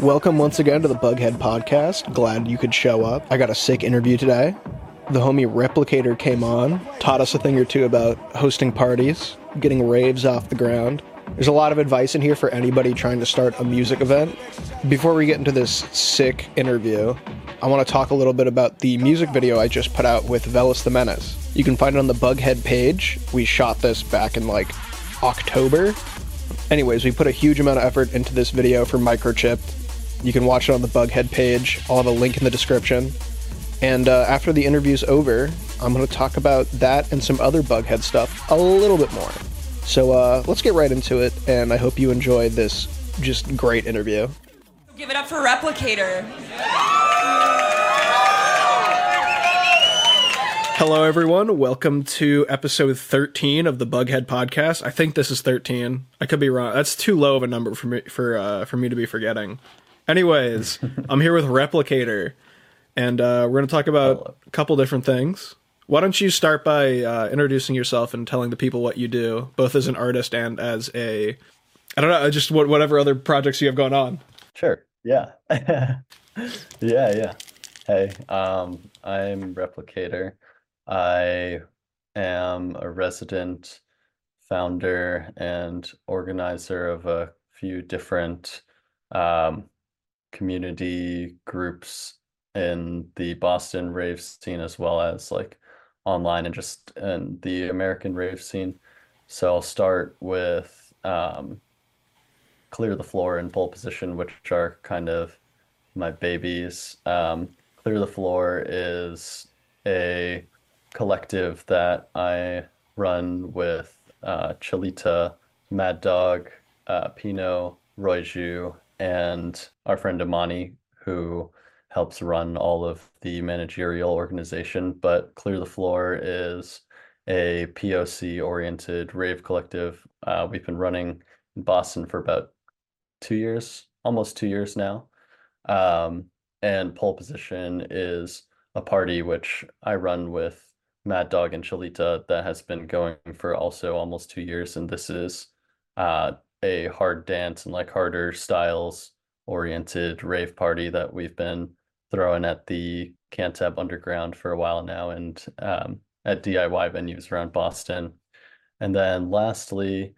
Welcome once again to the Bughead Podcast. Glad you could show up. I got a sick interview today. The homie Replicator came on, taught us a thing or two about hosting parties, getting raves off the ground. There's a lot of advice in here for anybody trying to start a music event. Before we get into this sick interview, I want to talk a little bit about the music video I just put out with Velas the Menace. You can find it on the Bughead page. We shot this back in like October. Anyways, we put a huge amount of effort into this video for Microchip. You can watch it on the Bughead page. I'll have a link in the description. And uh, after the interview's over, I'm going to talk about that and some other Bughead stuff a little bit more. So uh, let's get right into it, and I hope you enjoyed this just great interview. Give it up for Replicator. Hello, everyone. Welcome to episode 13 of the Bughead Podcast. I think this is 13. I could be wrong. That's too low of a number for me for uh, for me to be forgetting. Anyways, I'm here with Replicator, and uh, we're going to talk about a couple different things. Why don't you start by uh, introducing yourself and telling the people what you do, both as an artist and as a, I don't know, just what, whatever other projects you have going on. Sure. Yeah. yeah. Yeah. Hey, um, I'm Replicator. I am a resident founder and organizer of a few different um, community groups in the Boston rave scene as well as like online and just in the American rave scene. So I'll start with um, Clear the Floor and Pole Position, which are kind of my babies. Um, Clear the Floor is a collective that I run with uh, Chalita, Mad Dog, uh, Pino, Royju, and our friend Amani, who helps run all of the managerial organization. But Clear the Floor is a POC oriented rave collective. Uh, we've been running in Boston for about two years, almost two years now. Um, and Pole Position is a party which I run with Mad Dog and Chalita that has been going for also almost two years. And this is uh, a hard dance and like harder styles oriented rave party that we've been throwing at the Cantab Underground for a while now and um, at DIY venues around Boston. And then lastly,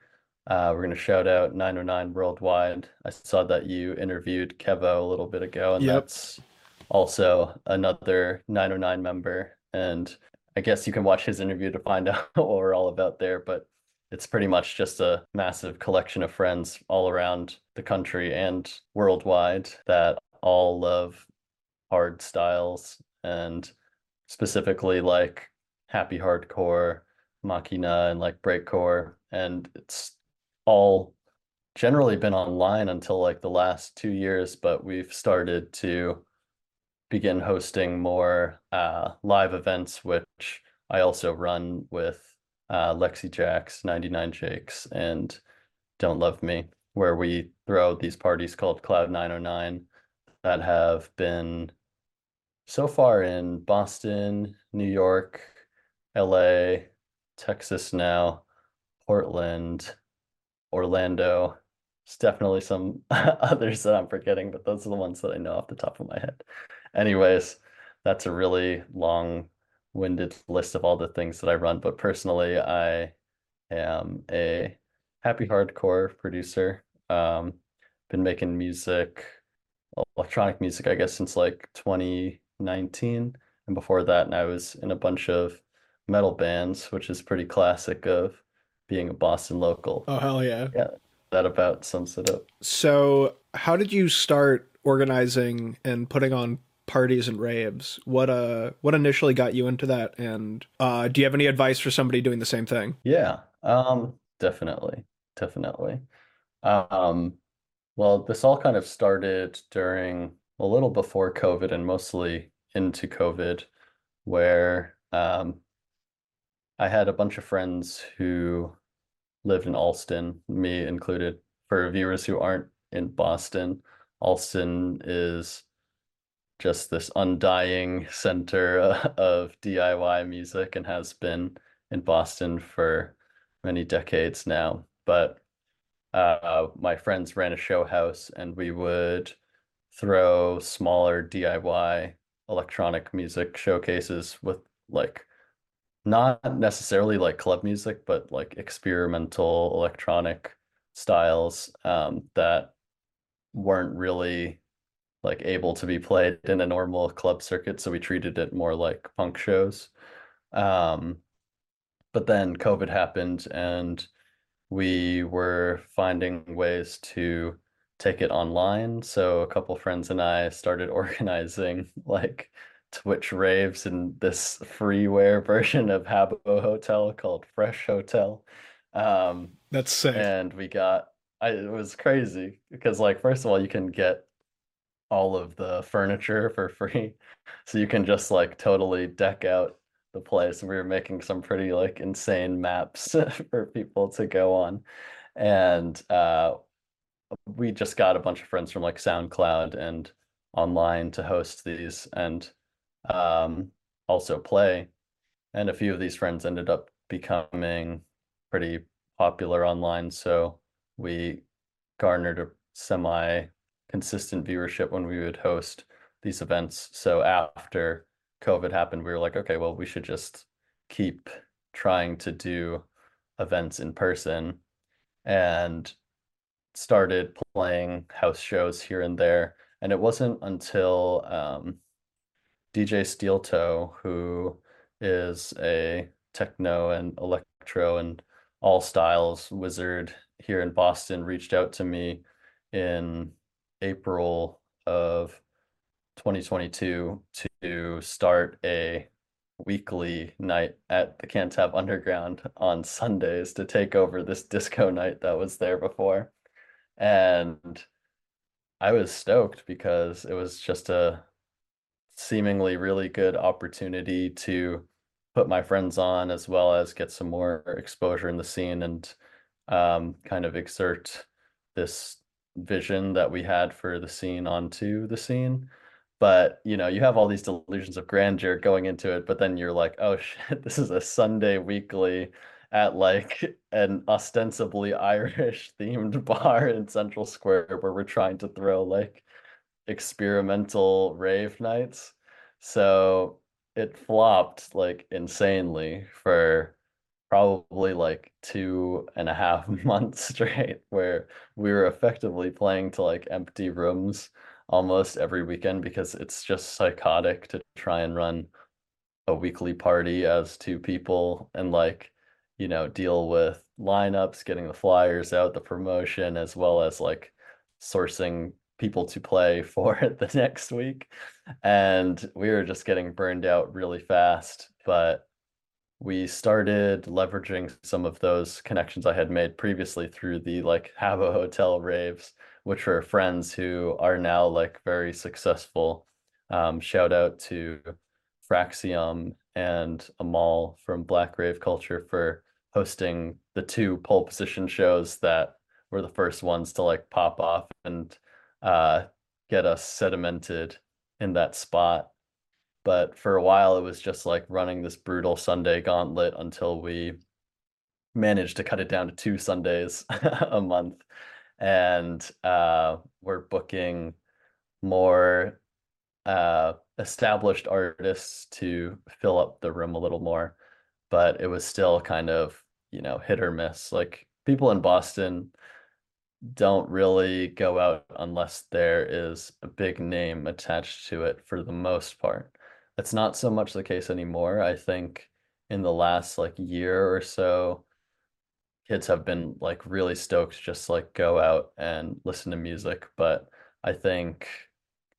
uh, we're going to shout out 909 Worldwide. I saw that you interviewed Kevo a little bit ago, and yep. that's also another 909 member. And I guess you can watch his interview to find out what we're all about there. But it's pretty much just a massive collection of friends all around the country and worldwide that all love hard styles and specifically like happy hardcore, makina, and like breakcore. And it's all generally been online until like the last two years, but we've started to begin hosting more uh, live events, which I also run with uh, Lexi Jacks, 99 Jakes, and Don't Love Me, where we throw these parties called Cloud 909 that have been so far in Boston, New York, LA, Texas now, Portland, Orlando. There's definitely some others that I'm forgetting, but those are the ones that I know off the top of my head. Anyways, that's a really long winded list of all the things that I run. But personally, I am a happy hardcore producer. Um, been making music, electronic music, I guess, since like 2019. And before that, And I was in a bunch of metal bands, which is pretty classic of being a Boston local. Oh hell yeah! Yeah, that about sums it up. So, how did you start organizing and putting on parties and raves? What uh, what initially got you into that? And uh, do you have any advice for somebody doing the same thing? Yeah, um, definitely, definitely. Um, well, this all kind of started during a little before COVID and mostly into COVID, where um, I had a bunch of friends who lived in Allston, me included. For viewers who aren't in Boston, Allston is just this undying center of DIY music and has been in Boston for many decades now. But uh, my friends ran a show house and we would throw smaller DIY electronic music showcases with like not necessarily like club music, but like experimental electronic styles um, that weren't really like able to be played in a normal club circuit. So we treated it more like punk shows. Um, but then COVID happened and we were finding ways to take it online. So a couple friends and I started organizing like Twitch raves in this freeware version of Habbo Hotel called Fresh Hotel. Um, That's sick. and we got I, it was crazy because like first of all you can get all of the furniture for free. So you can just like totally deck out the place. And we were making some pretty like insane maps for people to go on. And uh we just got a bunch of friends from like SoundCloud and online to host these and um also play. And a few of these friends ended up becoming pretty popular online. So we garnered a semi consistent viewership when we would host these events. So after COVID happened, we were like, okay, well, we should just keep trying to do events in person and started playing house shows here and there. And it wasn't until um, DJ Steel Toe, who is a techno and electro and all styles wizard here in Boston, reached out to me in April of 2022 to start a weekly night at the Cantab Underground on Sundays to take over this disco night that was there before. And I was stoked because it was just a seemingly really good opportunity to put my friends on as well as get some more exposure in the scene and um, kind of exert this vision that we had for the scene onto the scene. But you know, you have all these delusions of grandeur going into it, but then you're like, oh shit, this is a Sunday weekly at like an ostensibly Irish themed bar in Central Square where we're trying to throw like experimental rave nights. So it flopped like insanely for probably like two and a half months straight where we were effectively playing to like empty rooms almost every weekend because it's just psychotic to try and run a weekly party as two people and like you know deal with lineups getting the flyers out the promotion as well as like sourcing people to play for it the next week. And we were just getting burned out really fast but we started leveraging some of those connections I had made previously through the like Habbo Hotel raves, which were friends who are now like very successful. Um, shout out to Fraxiom and Amal from Black Rave Culture for hosting the two pole position shows that were the first ones to like pop off and uh, get us sedimented in that spot but for a while it was just like running this brutal Sunday gauntlet until we managed to cut it down to two Sundays a month. And uh, we're booking more uh, established artists to fill up the room a little more. But it was still kind of, you know, hit or miss. Like people in Boston don't really go out unless there is a big name attached to it for the most part. That's not so much the case anymore. I think in the last like year or so, kids have been like really stoked just like go out and listen to music. But I think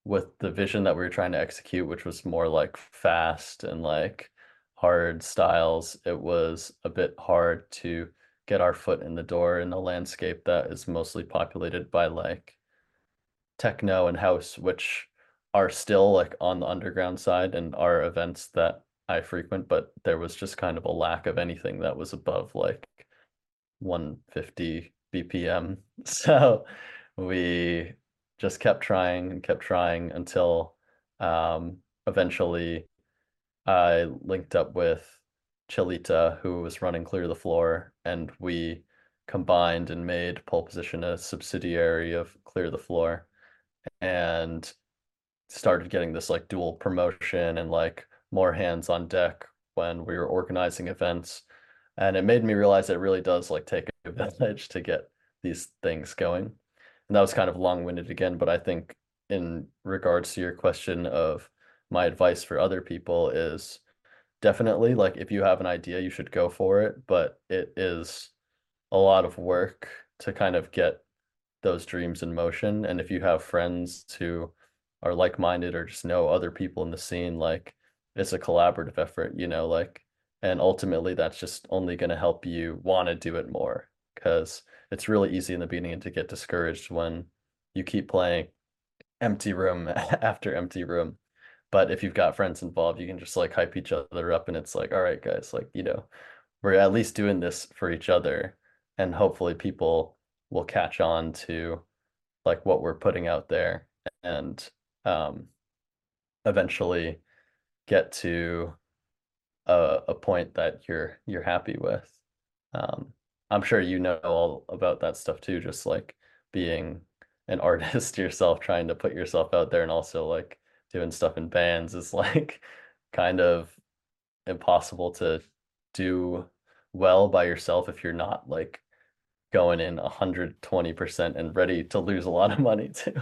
with the vision that we were trying to execute, which was more like fast and like hard styles, it was a bit hard to get our foot in the door in a landscape that is mostly populated by like techno and house, which are still like on the underground side and are events that I frequent, but there was just kind of a lack of anything that was above like 150 BPM. So we just kept trying and kept trying until um, eventually I linked up with Chilita, who was running Clear the Floor, and we combined and made Pole Position a subsidiary of Clear the Floor and started getting this like dual promotion and like more hands on deck when we were organizing events. And it made me realize it really does like take a village to get these things going. And that was kind of long-winded again, but I think in regards to your question of my advice for other people is definitely like if you have an idea, you should go for it, but it is a lot of work to kind of get those dreams in motion. And if you have friends who are like-minded or just know other people in the scene, like it's a collaborative effort, you know, like and ultimately that's just only going to help you want to do it more because it's really easy in the beginning to get discouraged when you keep playing empty room after empty room. But if you've got friends involved, you can just like hype each other up and it's like, all right, guys, like, you know, we're at least doing this for each other and hopefully people will catch on to like what we're putting out there and um eventually get to a, a point that you're you're happy with. Um, I'm sure you know all about that stuff too, just like being an artist yourself, trying to put yourself out there and also like doing stuff in bands is like kind of impossible to do well by yourself if you're not like going in 120% and ready to lose a lot of money too.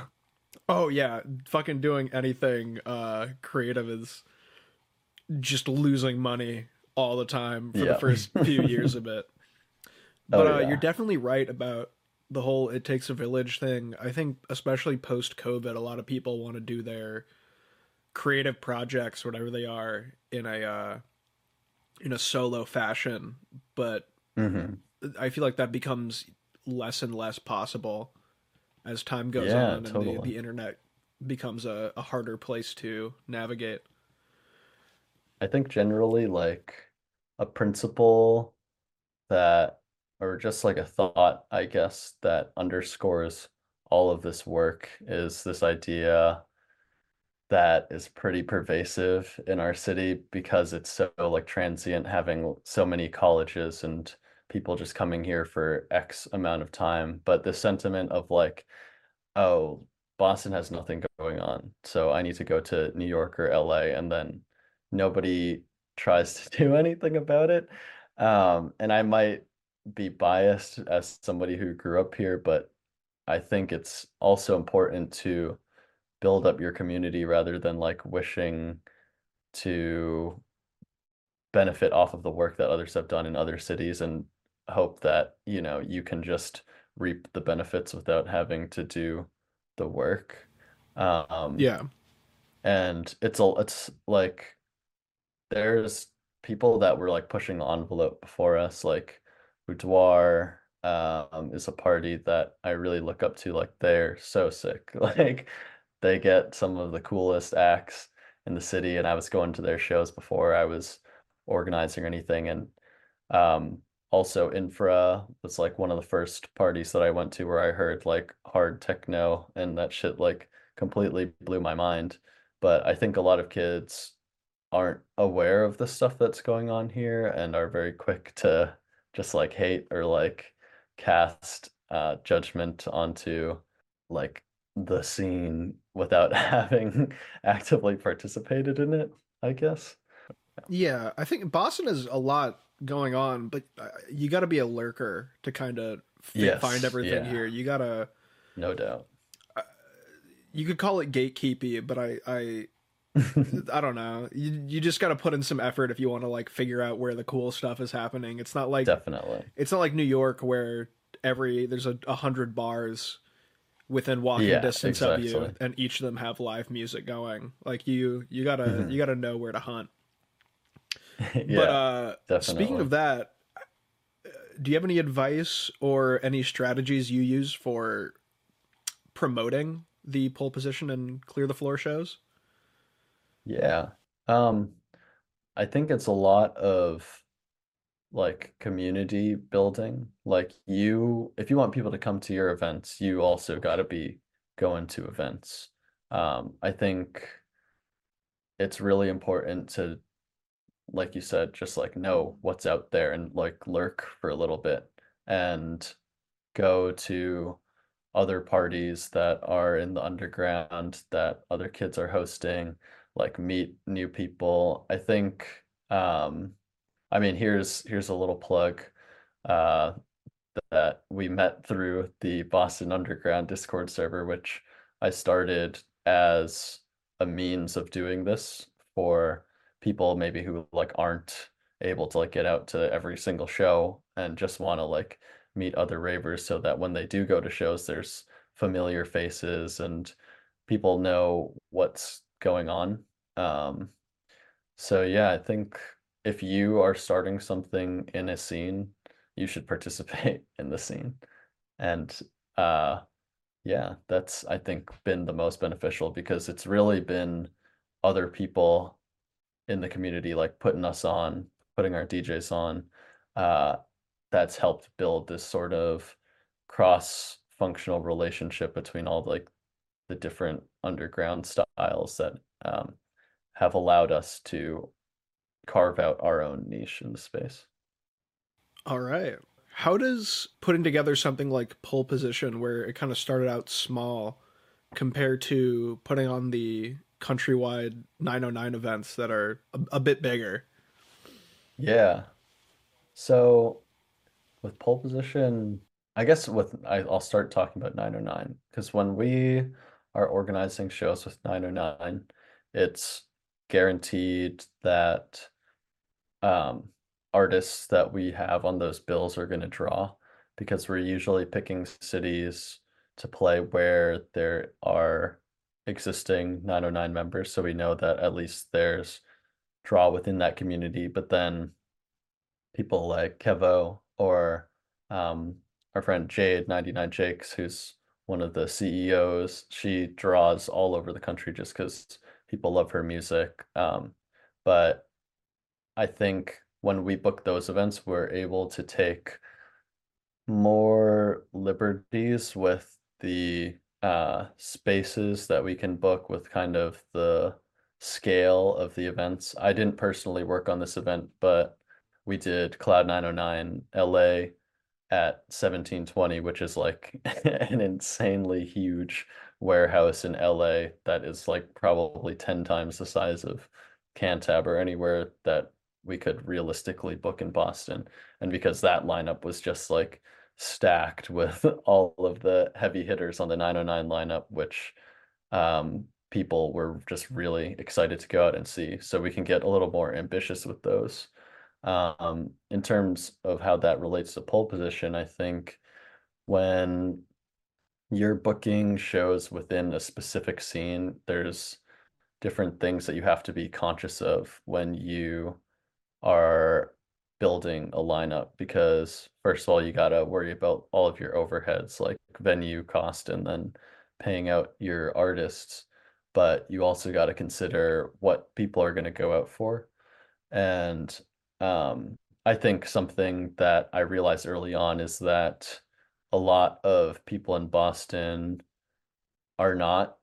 Oh yeah, fucking doing anything uh creative is just losing money all the time for Yeah. the first few years of it. But Oh, uh, you're definitely right about the whole "it takes a village" thing. I think, especially post COVID, a lot of people want to do their creative projects, whatever they are, in a uh, in a solo fashion. But hmm I feel like that becomes less and less possible as time goes Yeah, on and the, the internet becomes a, a harder place to navigate. I think generally like a principle that, or just like a thought, I guess, that underscores all of this work is this idea that is pretty pervasive in our city because it's so like transient, having so many colleges and people just coming here for X amount of time. But the sentiment of like, oh, Boston has nothing going on, so I need to go to New York or LA, and then nobody tries to do anything about it. Um, and I might be biased as somebody who grew up here, but I think it's also important to build up your community rather than like wishing to benefit off of the work that others have done in other cities and hope that, you know, you can just reap the benefits without having to do the work. Um, Yeah. and it's a it's like there's people that were like pushing the envelope before us, like Boudoir um is a party that I really look up to. Like they're so sick. Like they get some of the coolest acts in the city, and I was going to their shows before I was organizing or anything. And um also Infra was like one of the first parties that I went to where I heard like hard techno and that shit like completely blew my mind. But I think a lot of kids aren't aware of the stuff that's going on here and are very quick to just like hate or like cast uh judgment onto like the scene without having actively participated in it, I guess. Yeah, I think Boston is a lot going on, but uh, you got to be a lurker to kind of Yes, find everything yeah. here. You got to No doubt. you could call it gatekeepy, but I I I don't know. You you just got to put in some effort if you want to like figure out where the cool stuff is happening. It's not like Definitely. it's not like New York where every there's a, a hundred bars within walking Yeah, distance of you, and each of them have live music going. Like you you gotta Mhm. you gotta know where to hunt. Yeah, but uh, speaking of that, do you have any advice or any strategies you use for promoting the pole position and clear the floor shows? Yeah. Um, I think it's a lot of like community building. Like you, if you want people to come to your events, you also got to be going to events. Um, I think it's really important to, like you said, just like know what's out there and like lurk for a little bit and go to other parties that are in the underground that other kids are hosting, like meet new people. I think um I mean here's here's a little plug uh that we met through the Boston Underground Discord server, which I started as a means of doing this for people maybe who like aren't able to like get out to every single show and just want to like meet other ravers so that when they do go to shows there's familiar faces and people know what's going on. Um so yeah i think if you are starting something in a scene you should participate in the scene. And uh yeah that's i think been the most beneficial because it's really been other people in the community like putting us on putting our djs on uh that's helped build this sort of cross functional relationship between all like the different underground styles that um, have allowed us to carve out our own niche in the space. All right. How does putting together something like pole position, where it kind of started out small, compare to putting on the countrywide 909 events that are a, a bit bigger? Yeah. So with pole position, I guess with I, I'll start talking about 909 because when we are organizing shows with 909, it's guaranteed that um, artists that we have on those bills are going to draw because we're usually picking cities to play where there are existing 909 members. So we know that at least there's draw within that community. But then people like Kevo or um, our friend Jade, 99 Jakes, who's one of the CEOs, she draws all over the country just because people love her music. Um, but I think when we book those events, we're able to take more liberties with the uh, spaces that we can book with kind of the scale of the events. I didn't personally work on this event, but we did Cloud 909 LA at 1720, which is like an insanely huge warehouse in LA that is like probably 10 times the size of Cantab or anywhere that we could realistically book in Boston. And because that lineup was just like stacked with all of the heavy hitters on the 909 lineup, which um, people were just really excited to go out and see. So we can get a little more ambitious with those. Um, in terms of how that relates to pole position, I think when you're booking shows within a specific scene, there's different things that you have to be conscious of when you are building a lineup because first of all you got to worry about all of your overheads like venue cost and then paying out your artists but you also got to consider what people are going to go out for. And um, I think something that I realized early on is that a lot of people in Boston are not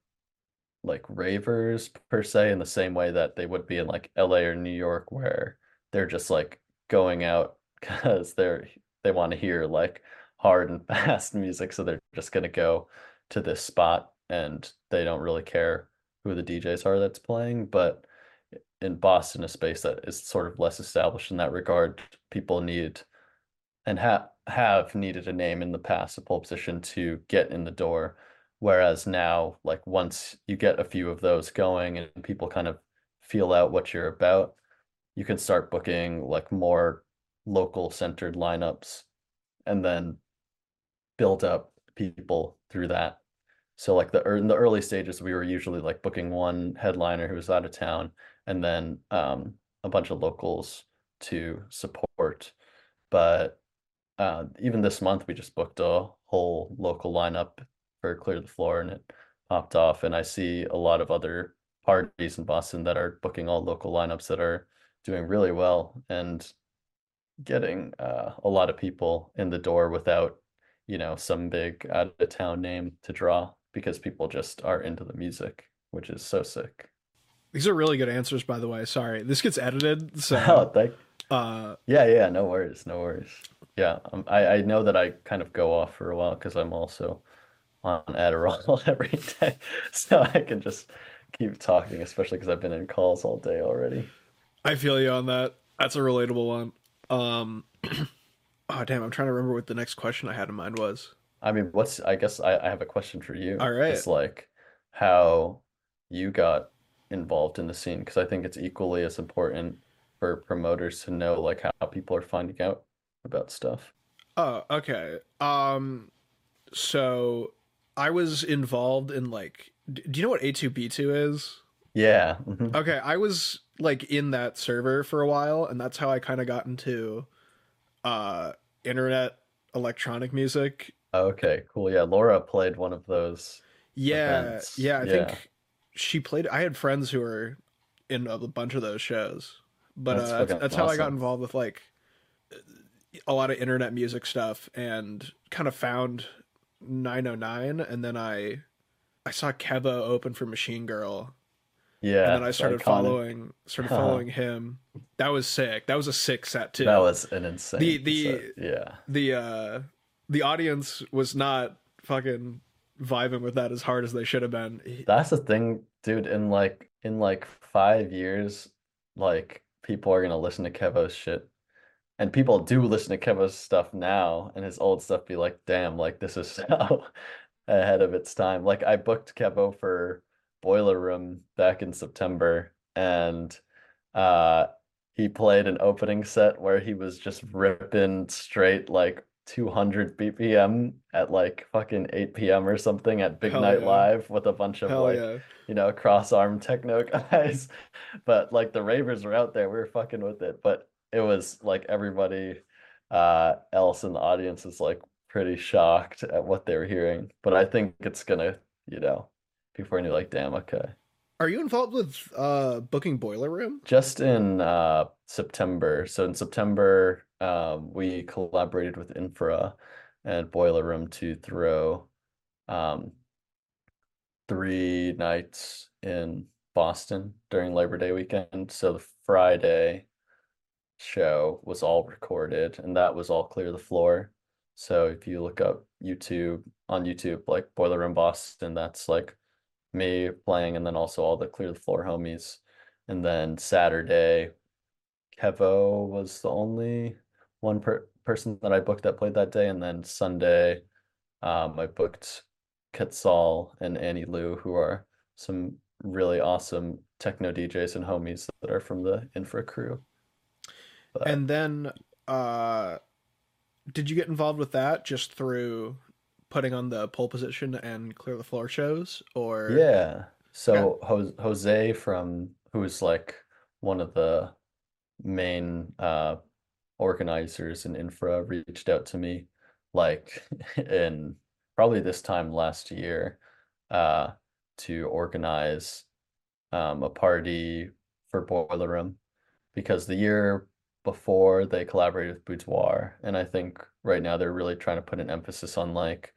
like ravers per se in the same way that they would be in like LA or New York where they're just like going out because they're they want to hear like hard and fast music so they're just going to go to this spot and they don't really care who the DJs are that's playing but in Boston, a space that is sort of less established in that regard. People need and have have needed a name in the past, a pole position to get in the door. Whereas now, like once you get a few of those going and people kind of feel out what you're about, you can start booking like more local centered lineups and then build up people through that. So like the in the early stages, we were usually like booking one headliner who was out of town and then um, a bunch of locals to support. But uh, even this month, we just booked a whole local lineup for Clear the Floor, and it popped off. And I see a lot of other parties in Boston that are booking all local lineups that are doing really well and getting uh, a lot of people in the door without, you know, some big out of town name to draw because people just are into the music, which is so sick. These are really good answers, by the way. Sorry, this gets edited, so. Oh, thank. Uh, yeah, yeah, no worries, no worries. Yeah, um, I I know that I kind of go off for a while because I'm also on Adderall every day so I can just keep talking, especially because I've been in calls all day already. I feel you on that. That's a relatable one. Um, oh damn, I'm trying to remember what the next question I had in mind was. I mean, what's, I guess I, I have a question for you. All right. It's like how you got involved in the scene, because I think it's equally as important for promoters to know like how people are finding out about stuff. Oh, okay. Um, so I was involved in like, do you know what A2B2 is? Yeah. mhm. Okay, I was like in that server for a while, and that's how I kind of got into uh internet electronic music. Okay, cool. Yeah, Laura played one of those Yeah, events. yeah, I Yeah. think she played. I had friends who were in a bunch of those shows, but That's uh, that's, that's how I got involved with like a lot of internet music stuff, and kind of found 909, and then I I saw Kevo open for Machine Girl, Yeah, and then I started iconic. following started following him. That was sick. That was a sick set too. That was an insane The- the- set. Yeah. the uh the audience was not fucking vibing with that as hard as they should have been. That's the thing, dude, in like in like five years, like people are gonna listen to Kevo's shit. And people do listen to Kevo's stuff now and his old stuff be like, damn, like this is so ahead of its time. Like I booked Kevo for Boiler Room back in September and uh he played an opening set where he was just ripping straight like 200 BPM at like fucking 8 p.m. or something at Big Hell Night yeah. Live with a bunch of Hell like yeah. you know, cross arm techno guys. But like the ravers were out there, we were fucking with it. But it was like everybody uh else in the audience is like pretty shocked at what they were hearing. But I think it's gonna, you know, people are gonna like, damn, okay. Are you involved with uh booking Boiler Room? Just in uh September. So in September, um, we collaborated with Infra and Boiler Room to throw um three nights in Boston during Labor Day weekend. So the Friday show was all recorded and that was all clear the floor. So if you look up YouTube on YouTube, like Boiler Room Boston, that's like me playing and then also all the clear the floor homies. And then Saturday, Kevo was the only one per person that I booked that played that day. And then Sunday, um, I booked Quetzal and Annie Lou, who are some really awesome techno DJs and homies that are from the Infra crew. But And then uh did you get involved with that just through putting on the pole position and clear the floor shows or yeah, so Jose, Jose from who's like one of the main uh organizers in Infra reached out to me like in probably this time last year uh to organize um a party for Boiler Room because the year before they collaborated with Boudoir and I think right now they're really trying to put an emphasis on like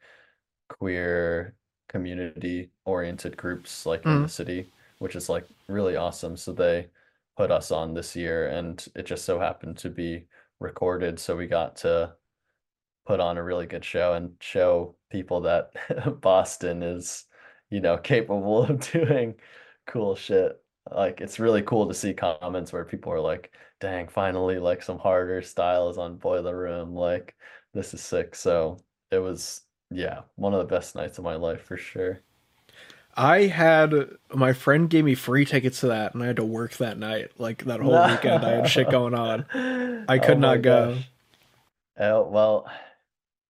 queer community oriented groups like in the mm. city which is like really awesome. So they put us on this year and it just so happened to be recorded. So we got to put on a really good show and show people that Boston is you know capable of doing cool shit. Like it's really cool to see comments where people are like dang finally like some harder styles on Boiler Room like this is sick so it was yeah one of the best nights of my life for sure I had my friend gave me free tickets to that and I had to work that night. Like that whole weekend I had shit going on. I oh could Oh not go. gosh. Oh, well,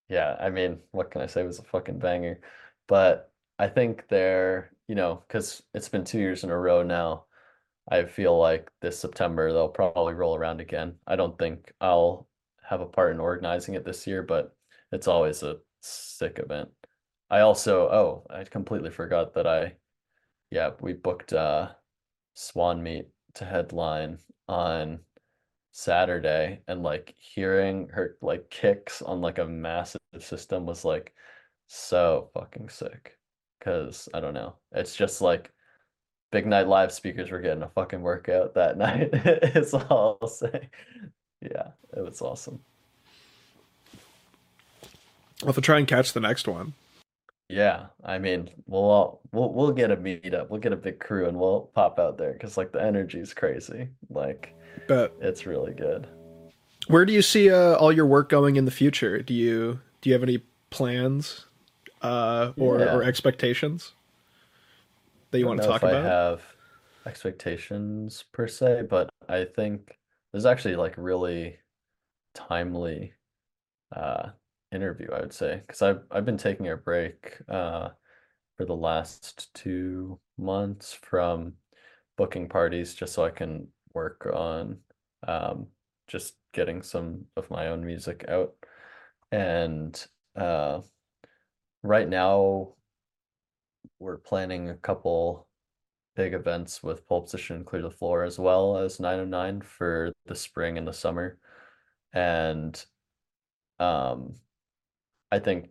yeah, I mean, what can I say? It was a fucking banger. But I think they're, you know, because it's been two years in a row now. I feel like this September they'll probably roll around again. I don't think I'll have a part in organizing it this year, but it's always a sick event. I also, oh, I completely forgot that I, yeah, we booked uh Swan Meat to headline on Saturday and like hearing her like kicks on like a massive system was like so fucking sick. Cause I don't know. It's just like Big Night Live speakers were getting a fucking workout that night. it's all I'll say. Yeah, it was awesome. I'll have to try and catch the next one. Yeah, I mean, we'll all we'll we'll get a meetup. We'll get a big crew and we'll pop out there because like the energy is crazy. Like But it's really good. where do you see uh, all your work going in the future? Do you do you have any plans uh, or Yeah. or expectations that you want to talk if I have expectations per se, but I think there's actually like really timely uh interview, I would say, because I've I've been taking a break uh for the last two months from booking parties just so I can work on um just getting some of my own music out. And uh right now we're planning a couple big events with Pole Position Clear the Floor as well as 909 for the spring and the summer. And um I think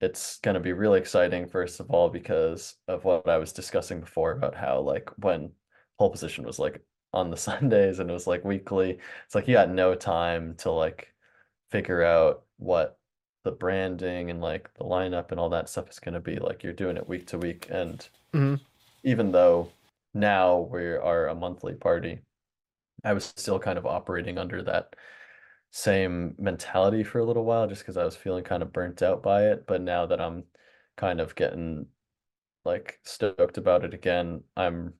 it's going to be really exciting, first of all, because of what I was discussing before about how, like, when pole position was like on the Sundays and it was like weekly, it's like you got no time to like figure out what the branding and like the lineup and all that stuff is going to be. Like, you're doing it week to week. And Mhm. Even though now we are a monthly party, I was still kind of operating under that same mentality for a little while just because I was feeling kind of burnt out by it. But now that I'm kind of getting like stoked about it again, I'm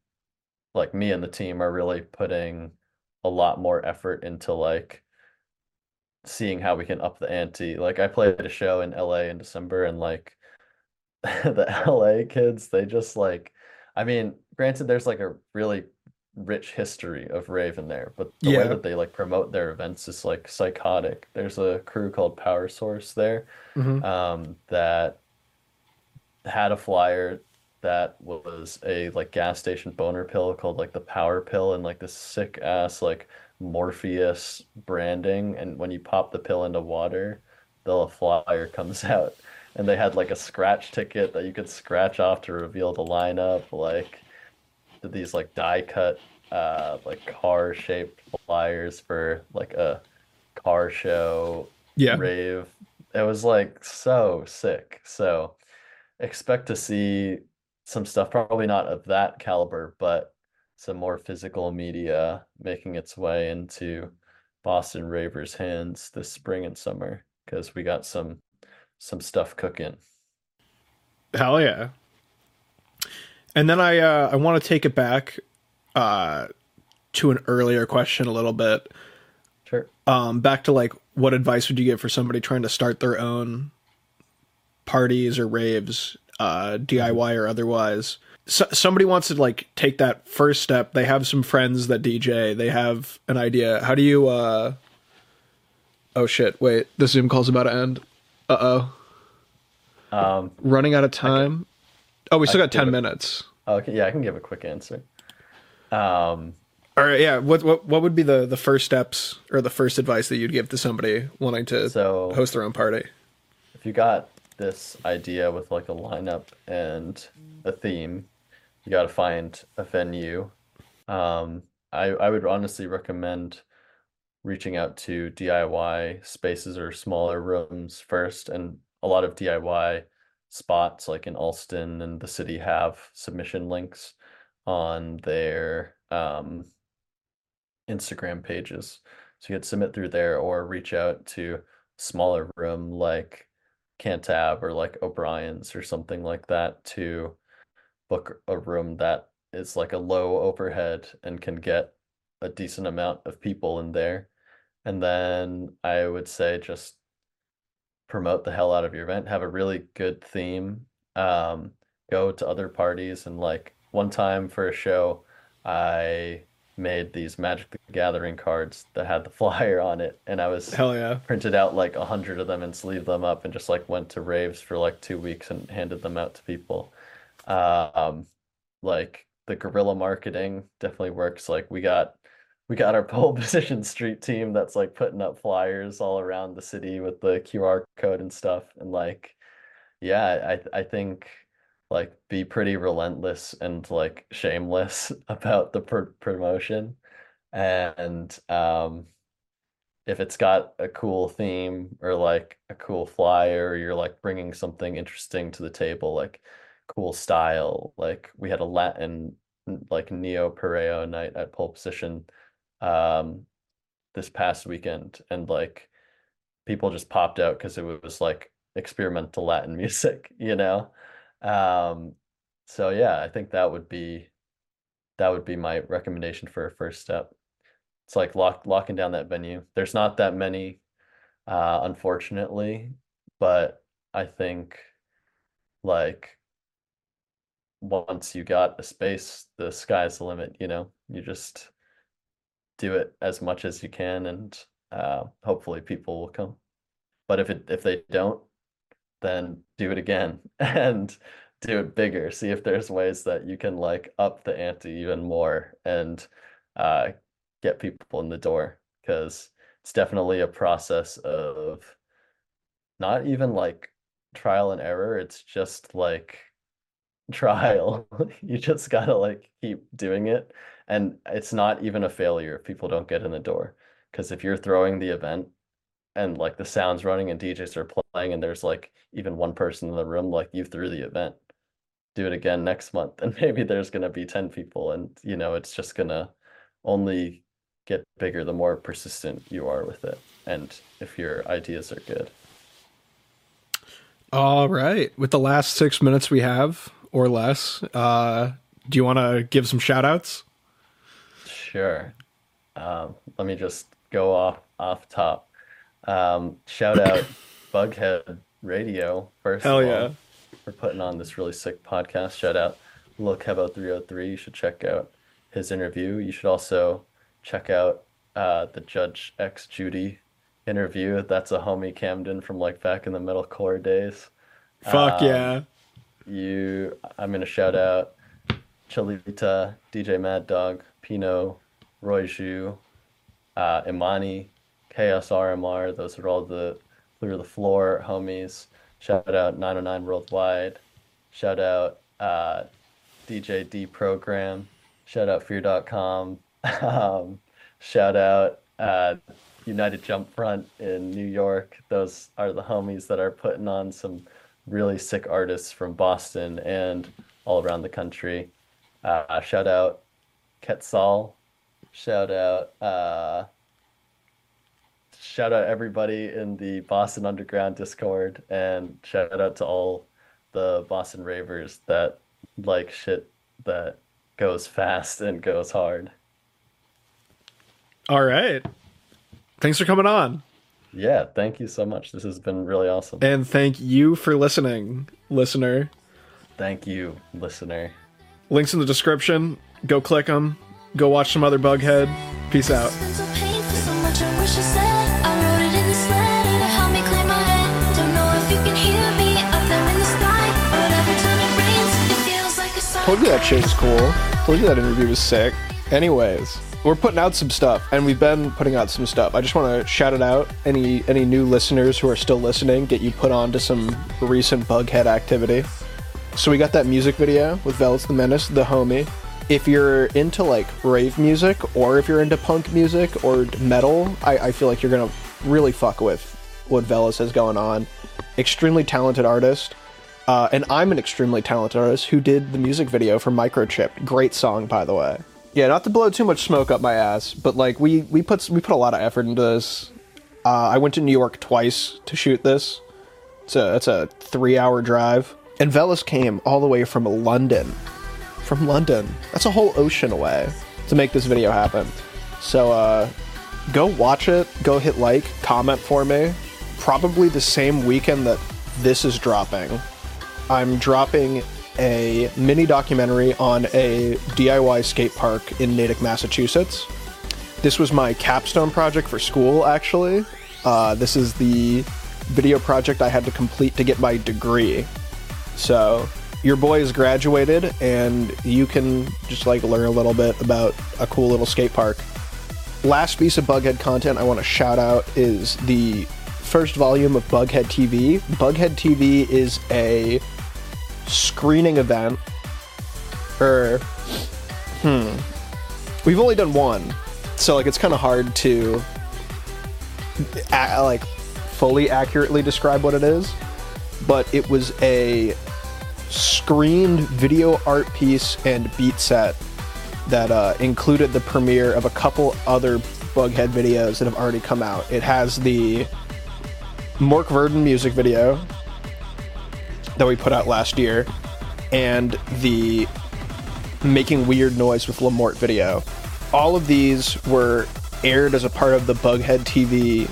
like me and the team are really putting a lot more effort into like seeing how we can up the ante. Like I played a show in LA in December and like the LA kids, they just like I mean, granted there's like a really rich history of rave in there, but the way that they like promote their events is like psychotic. There's a crew called Power Source there, Mhm. um, that had a flyer that was a like gas station boner pill called like the Power Pill and like this sick ass like Morpheus branding. And when you pop the pill into water, the flyer comes out. And they had like a scratch ticket that you could scratch off to reveal the lineup. Like these like die cut uh like car shaped flyers for like a car show Yeah. rave. It was like so sick. So expect to see some stuff, probably not of that caliber, but some more physical media making its way into Boston Ravers' hands this spring and summer because we got some some stuff cooking. Hell yeah. And then I uh, I want to take it back uh, to an earlier question a little bit. Sure. Um, back to like, what advice would you give for somebody trying to start their own parties or raves, uh, DIY or otherwise? So, somebody wants to like take that first step. They have some friends that DJ. They have an idea. How do you? uh Oh shit! Wait, the Zoom call's about to end. Uh oh. Um, Running out of time. Oh, we still got ten it- minutes. okay, yeah, I can give a quick answer. Um, All right, yeah. What what what would be the the first steps or the first advice that you'd give to somebody wanting to so host their own party? if you got this idea with like a lineup and a theme, you got to find a venue. Um, I I would honestly recommend reaching out to DIY spaces or smaller rooms first, and a lot of DIY spots like in Allston and the city have submission links on their um, Instagram pages. So you could submit through there or reach out to smaller room like Cantab or like O'Brien's or something like that to book a room that is like a low overhead and can get a decent amount of people in there. And then I would say just promote the hell out of your event, have a really good theme, um, go to other parties and like one time for a show, I made these Magic the Gathering cards that had the flyer on it, and I was Hell yeah. printed out like a hundred of them and sleeved them up and just like went to raves for like two weeks and handed them out to people. Um, like the guerrilla marketing definitely works. Like we got we got our pole position street team that's like putting up flyers all around the city with the QR code and stuff. And like, yeah, I I think like be pretty relentless and like shameless about the pr promotion. And um if it's got a cool theme or like a cool flyer, or you're like bringing something interesting to the table, like cool style. Like we had a Latin like neoperreo night at pole position um this past weekend and like people just popped out because it was like experimental Latin music, you know? Um so yeah, I think that would be that would be my recommendation for a first step. It's like lock locking down that venue. There's not that many, uh, unfortunately, but I think like once you got a space, the sky's the limit, you know? You just do it as much as you can and uh, hopefully people will come. But if it if they don't, then do it again and do it bigger. See if there's ways that you can like up the ante even more and uh, get people in the door because it's definitely a process of not even like trial and error. It's just like trial. you just gotta like keep doing it. And it's not even a failure if people don't get in the door. Because if you're throwing the event and like the sound's running and DJs are playing and there's like even one person in the room, like you threw the event. Do it again next month and maybe there's gonna be 10 people and you know it's just gonna only get bigger the more persistent you are with it and if your ideas are good. All right. With the last six minutes we have, or less. Uh, do you want to give some shout outs? Sure. Um, let me just go off off top. Um, shout out Bughead Radio first. Hell yeah! For putting on this really sick podcast. Shout out Lil Kevo 303. You should check out his interview. You should also check out uh, the Judge X Judy interview. That's a homie Camden from like back in the metalcore days. Fuck um, yeah! You I'm gonna shout out Chalita, DJ Mad Dog, Pino, Roy Zhu, uh, Imani, Chaos RMR. Those are all the clear the floor homies. Shout out 909 Worldwide. Shout out uh, DJ D Program. Shout out Fear.com. um, shout out uh, United Jump Front in New York. Those are the homies that are putting on some really sick artists from Boston and all around the country. Uh, shout out Quetzal. Shout out uh, shout out everybody in the Boston Underground Discord and shout out to all the Boston ravers that like shit that goes fast and goes hard. All right. Thanks for coming on. Yeah, thank you so much. This has been really awesome. And thank you for listening, listener. Thank you, listener. Links in the description. Go click them. Go watch some other Bughead. Peace out. Told you that shit was cool. Told you that interview was sick. Anyways we're putting out some stuff, and we've been putting out some stuff. I just want to shout it out. Any any new listeners who are still listening, get you put on to some recent Bughead activity. So we got that music video with Velas the Menace, the homie. If you're into like rave music, or if you're into punk music or metal, I, I feel like you're gonna really fuck with what Velas has going on. Extremely talented artist. Uh, and I'm an extremely talented artist who did the music video for Microchipped. Great song, by the way. Yeah, not to blow too much smoke up my ass, but like we we put we put a lot of effort into this. Uh, I went to New York twice to shoot this. It's a it's a three hour drive, and Velas came all the way from London. From London, that's a whole ocean away to make this video happen. So uh, go watch it. Go hit like, comment for me. Probably the same weekend that this is dropping. I'm dropping a mini documentary on a DIY skate park in Natick, Massachusetts. This was my capstone project for school, actually. Uh, this is the video project I had to complete to get my degree. So, your boy has graduated, and you can just like learn a little bit about a cool little skate park. Last piece of Bughead content I want to shout out is the first volume of Bughead TV. Bughead TV is a screening event, or hmm, we've only done one, so like it's kind of hard to a- like fully accurately describe what it is, but it was a screened video art piece and beat set that uh, included the premiere of a couple other Bughead videos that have already come out. It has the Mork Verdon music video that we put out last year, and the Making Weird Noise with Lamort video. All of these were aired as a part of the Bughead TV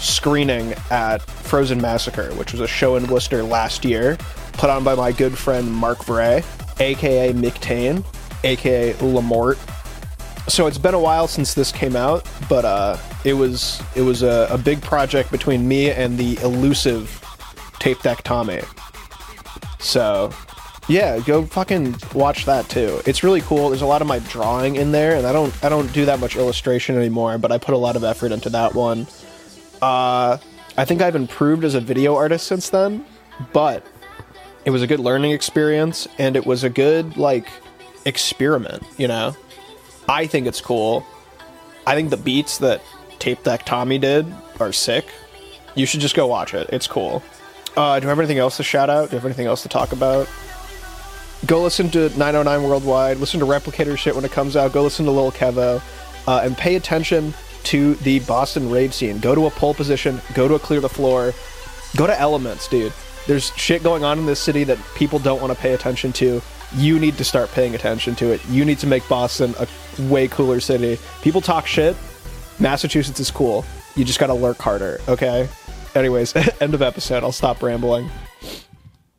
screening at Frozen Massacre, which was a show in Worcester last year, put on by my good friend Mark Bray, aka Mick Tane, aka Lamort. So it's been a while since this came out, but uh, it was it was a, a big project between me and the elusive Tape Deck Tommy. So yeah, go fucking watch that too. It's really cool. There's a lot of my drawing in there, and I don't I don't do that much illustration anymore, but I put a lot of effort into that one. Uh, I think I've improved as a video artist since then, but it was a good learning experience, and it was a good like experiment. You know, I think it's cool. I think the beats that Tape Deck Tommy did are sick. You should just go watch it. It's cool. Uh, do I have anything else to shout out? Do I have anything else to talk about? Go listen to 909 Worldwide. Listen to Replicator shit when it comes out. Go listen to Lil Kevo. Uh, and pay attention to the Boston rave scene. Go to a pole position. Go to a clear the floor. Go to Elements, dude. There's shit going on in this city that people don't want to pay attention to. You need to start paying attention to it. You need to make Boston a way cooler city. People talk shit. Massachusetts is cool. You just gotta lurk harder, okay? Anyways, end of episode. I'll stop rambling.